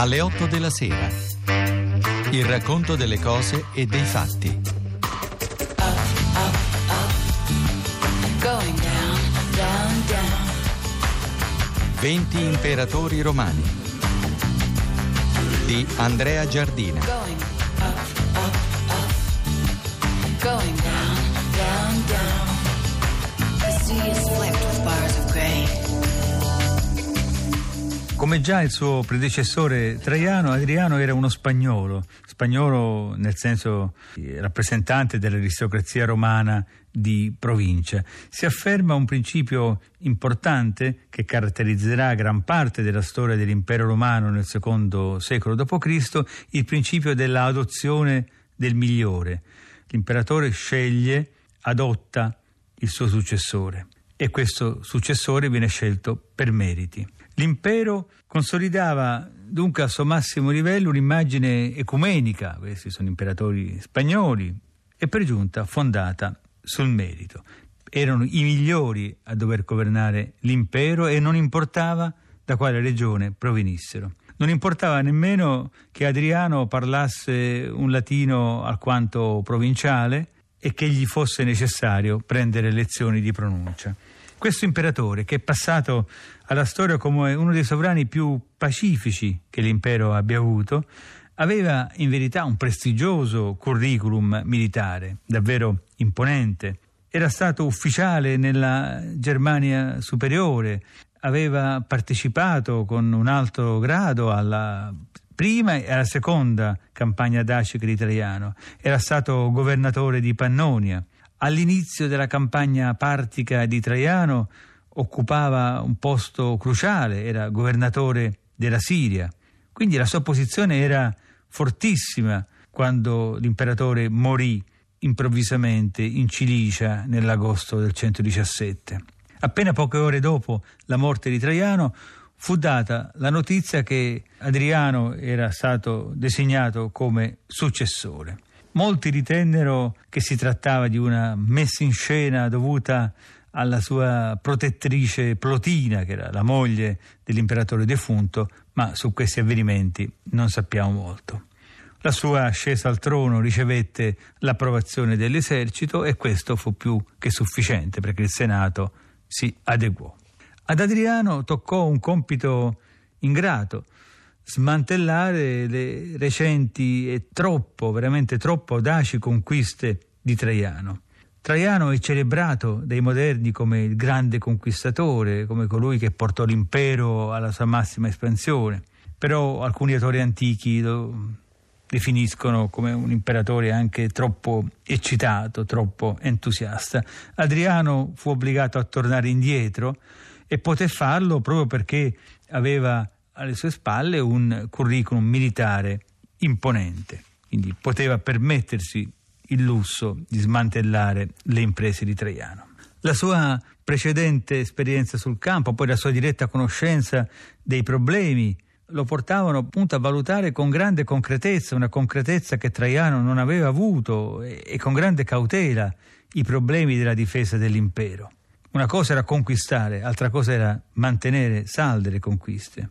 alle 8 della sera. Il racconto delle cose e dei fatti. 20 imperatori romani di Andrea Giardina. Going Come già il suo predecessore Traiano, Adriano era uno spagnolo, spagnolo nel senso eh, rappresentante dell'aristocrazia romana di provincia. Si afferma un principio importante che caratterizzerà gran parte della storia dell'impero romano nel secondo secolo d.C., il principio dell'adozione del migliore. L'imperatore sceglie, adotta il suo successore e questo successore viene scelto per meriti. L'impero consolidava dunque al suo massimo livello un'immagine ecumenica, questi sono imperatori spagnoli, e per giunta fondata sul merito. Erano i migliori a dover governare l'impero e non importava da quale regione provenissero. Non importava nemmeno che Adriano parlasse un latino alquanto provinciale e che gli fosse necessario prendere lezioni di pronuncia. Questo imperatore, che è passato alla storia come uno dei sovrani più pacifici che l'impero abbia avuto, aveva in verità un prestigioso curriculum militare, davvero imponente. Era stato ufficiale nella Germania superiore, aveva partecipato con un alto grado alla prima e alla seconda campagna dacica di Traiano, era stato governatore di Pannonia. All'inizio della campagna partica di Traiano occupava un posto cruciale, era governatore della Siria. Quindi la sua posizione era fortissima quando l'imperatore morì improvvisamente in Cilicia nell'agosto del 117. Appena poche ore dopo la morte di Traiano fu data la notizia che Adriano era stato designato come successore. Molti ritennero che si trattava di una messa in scena dovuta alla sua protettrice Plotina, che era la moglie dell'imperatore defunto, ma su questi avvenimenti non sappiamo molto. La sua ascesa al trono ricevette l'approvazione dell'esercito e questo fu più che sufficiente perché il Senato si adeguò. Ad Adriano toccò un compito ingrato, smantellare le recenti e troppo, veramente troppo audaci conquiste di Traiano. Traiano è celebrato dai moderni come il grande conquistatore, come colui che portò l'impero alla sua massima espansione, però alcuni autori antichi lo definiscono come un imperatore anche troppo eccitato, troppo entusiasta. Adriano fu obbligato a tornare indietro e poté farlo proprio perché aveva alle sue spalle un curriculum militare imponente, quindi poteva permettersi il lusso di smantellare le imprese di Traiano. La sua precedente esperienza sul campo, poi la sua diretta conoscenza dei problemi, lo portavano appunto a valutare con grande concretezza, una concretezza che Traiano non aveva avuto e, con grande cautela i problemi della difesa dell'impero. Una cosa era conquistare, altra cosa era mantenere salde le conquiste.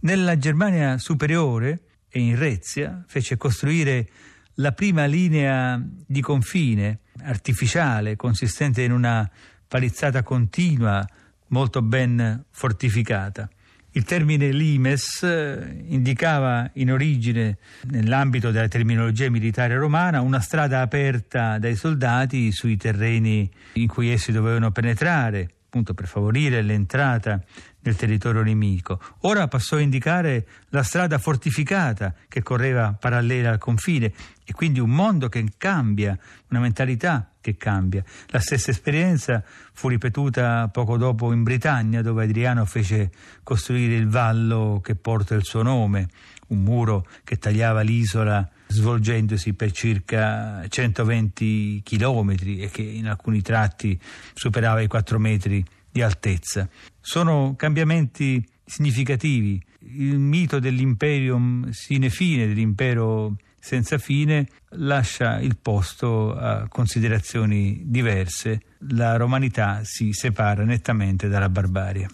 Nella Germania superiore e in Rezia fece costruire la prima linea di confine artificiale consistente in una palizzata continua molto ben fortificata. Il termine limes eh, indicava in origine, nell'ambito della terminologia militare romana, una strada aperta dai soldati sui terreni in cui essi dovevano penetrare, appunto per favorire l'entrata nel territorio nemico. Ora passò a indicare la strada fortificata che correva parallela al confine e quindi un mondo che cambia, una mentalità che cambia. La stessa esperienza fu ripetuta poco dopo in Britannia dove Adriano fece costruire il vallo che porta il suo nome, un muro che tagliava l'isola svolgendosi per circa 120 chilometri e che in alcuni tratti superava i 4 metri di altezza. Sono cambiamenti significativi. Il mito dell'imperium sine fine, dell'impero senza fine, lascia il posto a considerazioni diverse. La romanità si separa nettamente dalla barbarie.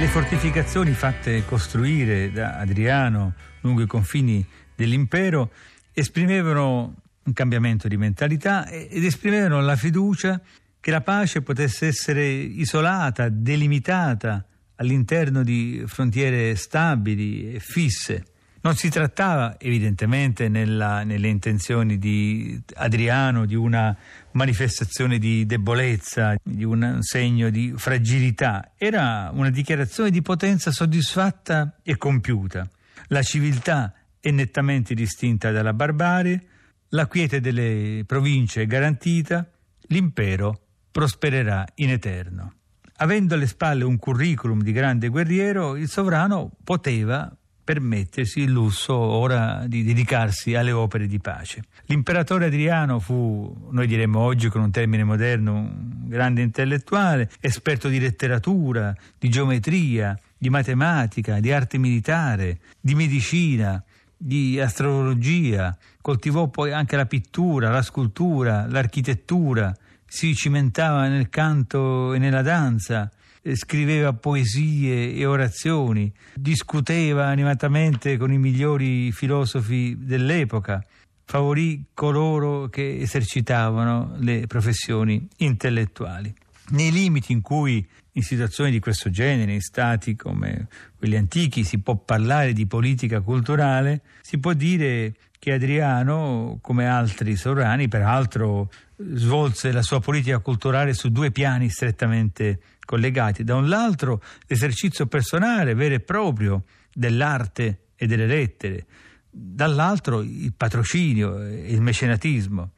Le fortificazioni fatte costruire da Adriano lungo i confini dell'impero esprimevano un cambiamento di mentalità ed esprimevano la fiducia che la pace potesse essere isolata, delimitata all'interno di frontiere stabili e fisse. Non si trattava evidentemente nella, nelle intenzioni di Adriano di una manifestazione di debolezza, di un segno di fragilità, era una dichiarazione di potenza soddisfatta e compiuta. La civiltà è nettamente distinta dalla barbarie, la quiete delle province è garantita, l'impero prospererà in eterno. Avendo alle spalle un curriculum di grande guerriero, il sovrano poteva permettersi il lusso ora di dedicarsi alle opere di pace. L'imperatore Adriano fu, noi diremmo oggi con un termine moderno, un grande intellettuale, esperto di letteratura, di geometria, di matematica, di arte militare, di medicina, di astrologia, coltivò poi anche la pittura, la scultura, l'architettura, si cimentava nel canto e nella danza, eh, scriveva poesie e orazioni, discuteva animatamente con i migliori filosofi dell'epoca, favorì coloro che esercitavano le professioni intellettuali. Nei limiti in cui in situazioni di questo genere, in stati come quelli antichi, si può parlare di politica culturale, si può dire che Adriano, come altri sovrani, peraltro svolse la sua politica culturale su due piani strettamente collegati. Da un lato l'esercizio personale vero e proprio dell'arte e delle lettere, dall'altro il patrocinio e il mecenatismo.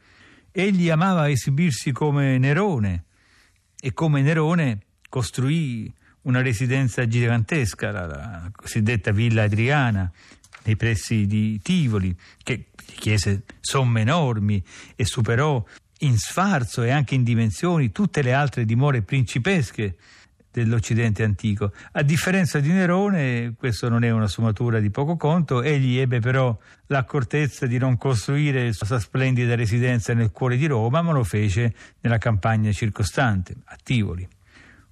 Egli amava esibirsi come Nerone e come Nerone costruì una residenza gigantesca, la, la cosiddetta Villa Adriana, nei pressi di Tivoli, che chiese somme enormi e superò in sfarzo e anche in dimensioni tutte le altre dimore principesche dell'Occidente antico. A differenza di Nerone, questo non è una sfumatura di poco conto, egli ebbe però l'accortezza di non costruire la sua splendida residenza nel cuore di Roma, ma lo fece nella campagna circostante, a Tivoli.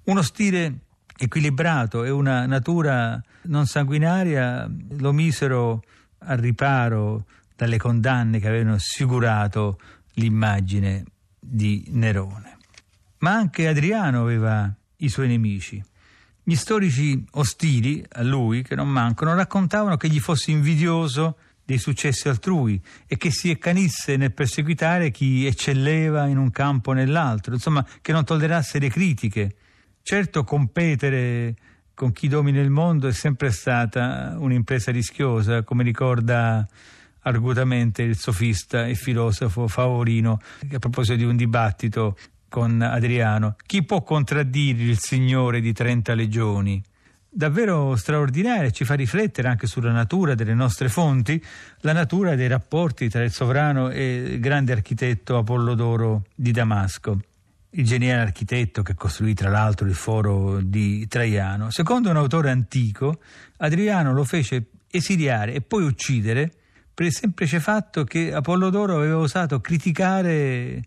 Uno stile equilibrato e una natura non sanguinaria lo misero al riparo dalle condanne che avevano assicurato l'immagine di Nerone. Ma anche Adriano aveva i suoi nemici. Gli storici ostili a lui, che non mancano, raccontavano che gli fosse invidioso dei successi altrui e che si accanisse nel perseguitare chi eccelleva in un campo o nell'altro, insomma che non tollerasse le critiche. Certo competere con chi domina il mondo è sempre stata un'impresa rischiosa, come ricorda argutamente il sofista e filosofo Favorino, a proposito di un dibattito con Adriano. Chi può contraddire il Signore di trenta legioni? Davvero straordinaria, ci fa riflettere anche sulla natura delle nostre fonti, la natura dei rapporti tra il sovrano e il grande architetto Apollodoro di Damasco il geniale architetto che costruì tra l'altro il foro di Traiano. Secondo un autore antico, Adriano lo fece esiliare e poi uccidere per il semplice fatto che Apollodoro aveva osato criticare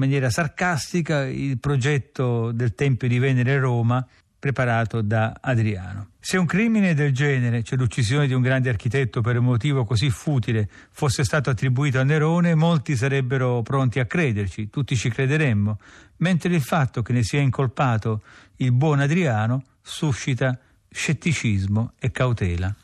maniera sarcastica il progetto del Tempio di Venere a Roma preparato da Adriano. Se un crimine del genere, cioè l'uccisione di un grande architetto per un motivo così futile, fosse stato attribuito a Nerone, molti sarebbero pronti a crederci, tutti ci crederemmo, mentre il fatto che ne sia incolpato il buon Adriano suscita scetticismo e cautela.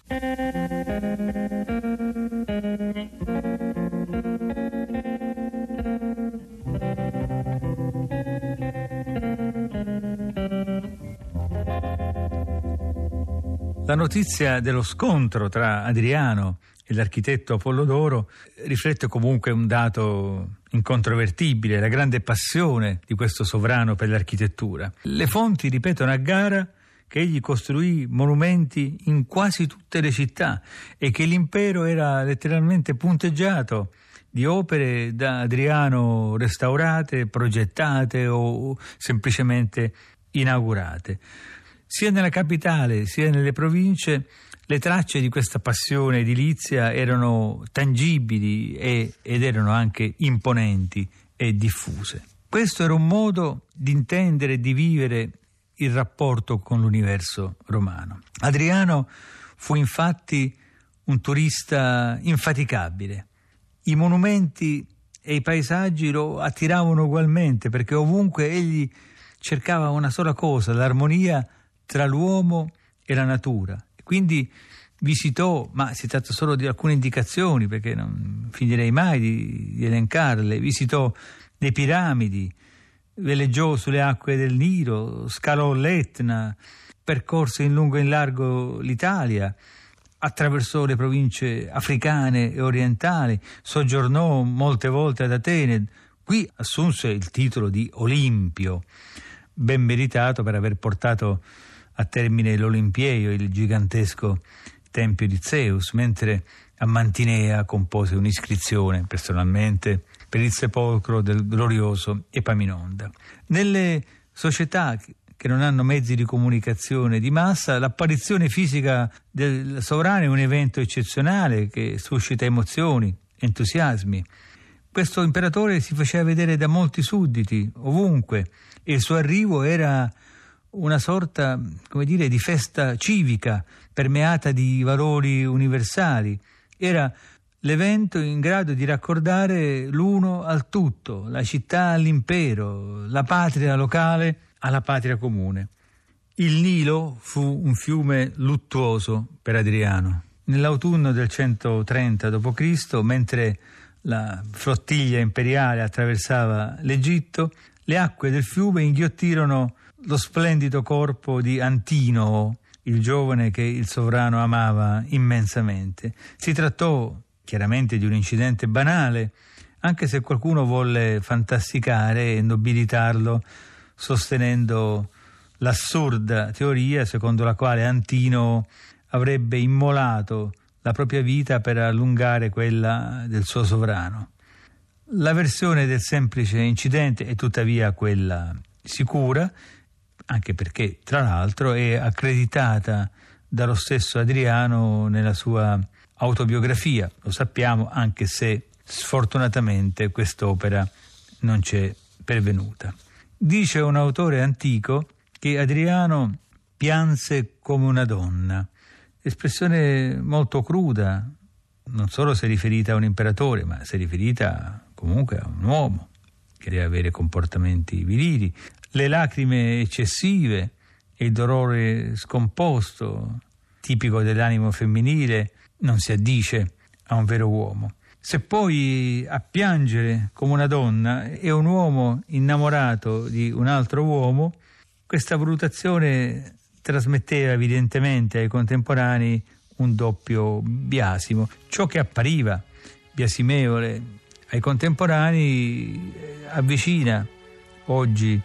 La notizia dello scontro tra Adriano e l'architetto Apollodoro riflette comunque un dato incontrovertibile, la grande passione di questo sovrano per l'architettura. Le fonti ripetono a gara che egli costruì monumenti in quasi tutte le città e che l'impero era letteralmente punteggiato di opere da Adriano restaurate, progettate o semplicemente inaugurate. Sia nella capitale sia nelle province le tracce di questa passione edilizia erano tangibili e, ed erano anche imponenti e diffuse. Questo era un modo di intendere e di vivere il rapporto con l'universo romano. Adriano fu infatti un turista infaticabile. I monumenti e i paesaggi lo attiravano ugualmente perché ovunque egli cercava una sola cosa, l'armonia tra l'uomo e la natura. Quindi visitò, ma si tratta solo di alcune indicazioni perché non finirei mai di, di elencarle, visitò le piramidi, veleggiò sulle acque del Nilo, scalò l'Etna, percorse in lungo e in largo l'Italia, attraversò le province africane e orientali, soggiornò molte volte ad Atene, qui assunse il titolo di Olimpio, ben meritato per aver portato a termine l'Olimpieio, il gigantesco tempio di Zeus, mentre a Mantinea compose un'iscrizione personalmente per il sepolcro del glorioso Epaminonda. Nelle società che non hanno mezzi di comunicazione di massa, l'apparizione fisica del sovrano è un evento eccezionale che suscita emozioni, entusiasmi. Questo imperatore si faceva vedere da molti sudditi, ovunque, e il suo arrivo era una sorta, come dire, di festa civica permeata di valori universali. Era l'evento in grado di raccordare l'uno al tutto, la città all'impero, la patria locale alla patria comune. Il Nilo fu un fiume luttuoso per Adriano. Nell'autunno del 130 d.C., mentre la flottiglia imperiale attraversava l'Egitto, le acque del fiume inghiottirono lo splendido corpo di Antino, il giovane che il sovrano amava immensamente. Si trattò chiaramente di un incidente banale, anche se qualcuno volle fantasticare e nobilitarlo sostenendo l'assurda teoria secondo la quale Antino avrebbe immolato la propria vita per allungare quella del suo sovrano. La versione del semplice incidente è tuttavia quella sicura, anche perché tra l'altro è accreditata dallo stesso Adriano nella sua autobiografia, lo sappiamo anche se sfortunatamente quest'opera non c'è pervenuta. Dice un autore antico che Adriano pianse come una donna, espressione molto cruda, non solo se riferita a un imperatore, ma se riferita comunque a un uomo che deve avere comportamenti virili, le lacrime eccessive e il dolore scomposto, tipico dell'animo femminile, non si addice a un vero uomo. Se poi a piangere come una donna è un uomo innamorato di un altro uomo, questa valutazione trasmetteva evidentemente ai contemporanei un doppio biasimo. Ciò che appariva biasimevole ai contemporanei eh, avvicina oggi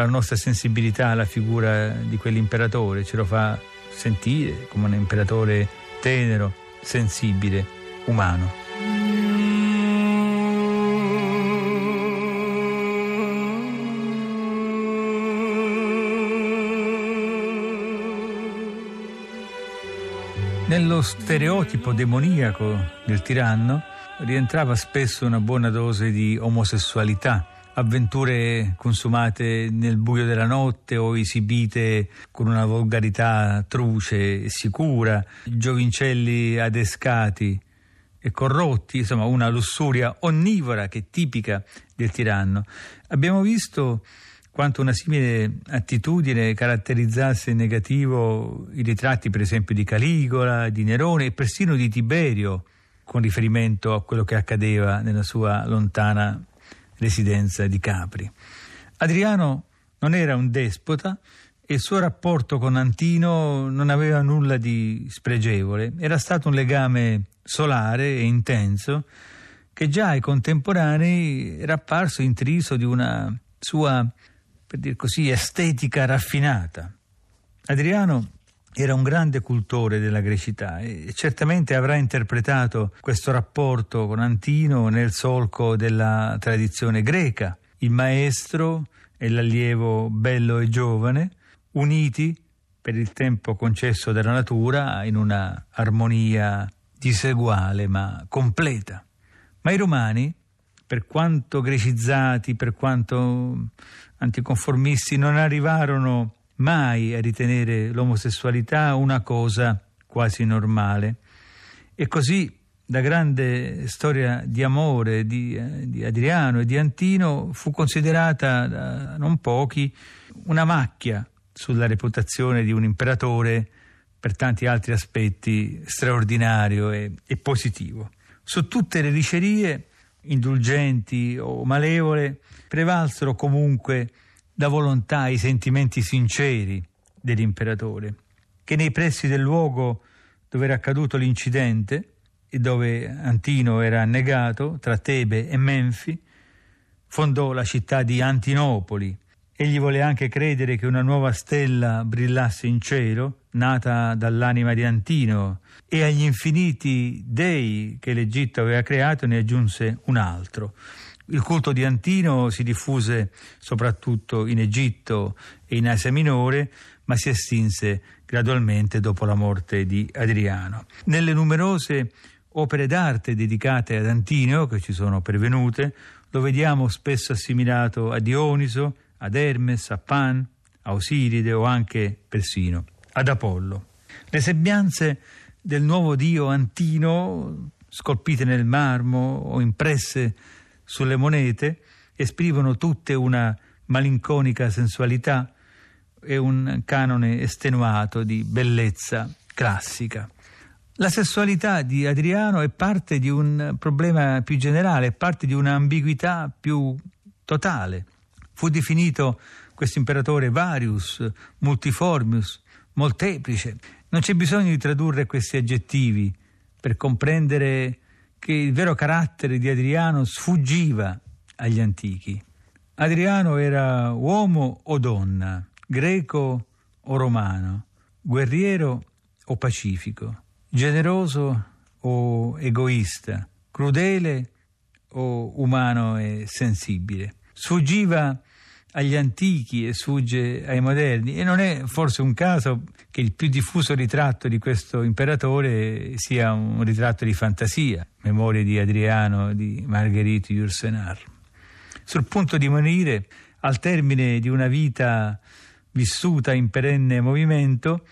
la nostra sensibilità alla figura di quell'imperatore, ce lo fa sentire come un imperatore tenero, sensibile, umano. Nello stereotipo demoniaco del tiranno rientrava spesso una buona dose di omosessualità, avventure consumate nel buio della notte o esibite con una volgarità truce e sicura, giovincelli adescati e corrotti, insomma una lussuria onnivora che è tipica del tiranno. Abbiamo visto quanto una simile attitudine caratterizzasse in negativo i ritratti per esempio di Caligola, di Nerone e persino di Tiberio, con riferimento a quello che accadeva nella sua lontana residenza di Capri. Adriano non era un despota e il suo rapporto con Antino non aveva nulla di spregevole, era stato un legame solare e intenso che già ai contemporanei era apparso intriso di una sua, per dir così, estetica raffinata. Adriano era un grande cultore della grecità e certamente avrà interpretato questo rapporto con Antino nel solco della tradizione greca, il maestro e l'allievo bello e giovane, uniti per il tempo concesso dalla natura in una armonia diseguale ma completa. Ma i romani, per quanto grecizzati, per quanto anticonformisti, non arrivarono mai a ritenere l'omosessualità una cosa quasi normale. E così la grande storia di amore di, eh, di, Adriano e di Antino fu considerata da non pochi una macchia sulla reputazione di un imperatore per tanti altri aspetti straordinario e, e positivo. Su tutte le dicerie, indulgenti o malevole, prevalsero comunque la volontà i sentimenti sinceri dell'imperatore, che nei pressi del luogo dove era accaduto l'incidente e dove Antino era annegato, tra Tebe e Menfi, fondò la città di Antinopoli. Egli volle anche credere che una nuova stella brillasse in cielo, nata dall'anima di Antino, e agli infiniti dei che l'Egitto aveva creato ne aggiunse un altro. Il culto di Antino si diffuse soprattutto in Egitto e in Asia Minore, ma si estinse gradualmente dopo la morte di Adriano. Nelle numerose opere d'arte dedicate ad Antineo che ci sono pervenute, lo vediamo spesso assimilato a Dioniso, ad Hermes, a Pan, a Osiride o anche persino ad Apollo. Le sembianze del nuovo dio Antino, scolpite nel marmo o impresse sulle monete, esprimono tutte una malinconica sensualità e un canone estenuato di bellezza classica. La sessualità di Adriano è parte di un problema più generale, è parte di un'ambiguità più totale. Fu definito questo imperatore varius, multiformius, molteplice. Non c'è bisogno di tradurre questi aggettivi per comprendere che il vero carattere di Adriano sfuggiva agli antichi. Adriano era uomo o donna, greco o romano, guerriero o pacifico generoso o egoista, crudele o umano e sensibile. Sfuggiva agli antichi e sfugge ai moderni e non è forse un caso che il più diffuso ritratto di questo imperatore sia un ritratto di fantasia, memorie di Adriano di Marguerite Yourcenar. Sul punto di morire, al termine di una vita vissuta in perenne movimento,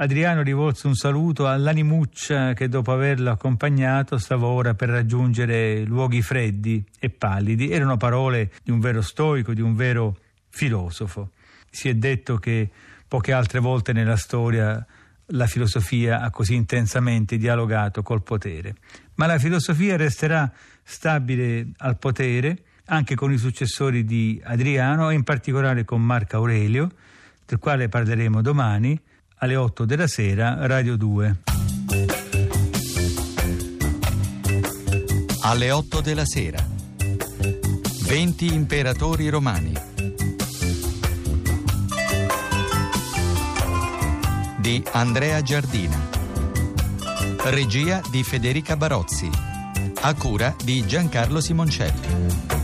Adriano rivolse un saluto all'animuccia che dopo averlo accompagnato stava ora per raggiungere luoghi freddi e pallidi. Erano parole di un vero stoico, di un vero filosofo. Si è detto che poche altre volte nella storia la filosofia ha così intensamente dialogato col potere. Ma la filosofia resterà stabile al potere anche con i successori di Adriano e in particolare con Marco Aurelio, del quale parleremo domani alle 8 della sera, Radio 2. Alle 8 della sera. 20 imperatori romani. Di Andrea Giardina. Regia di Federica Barozzi. A cura di Giancarlo Simoncelli.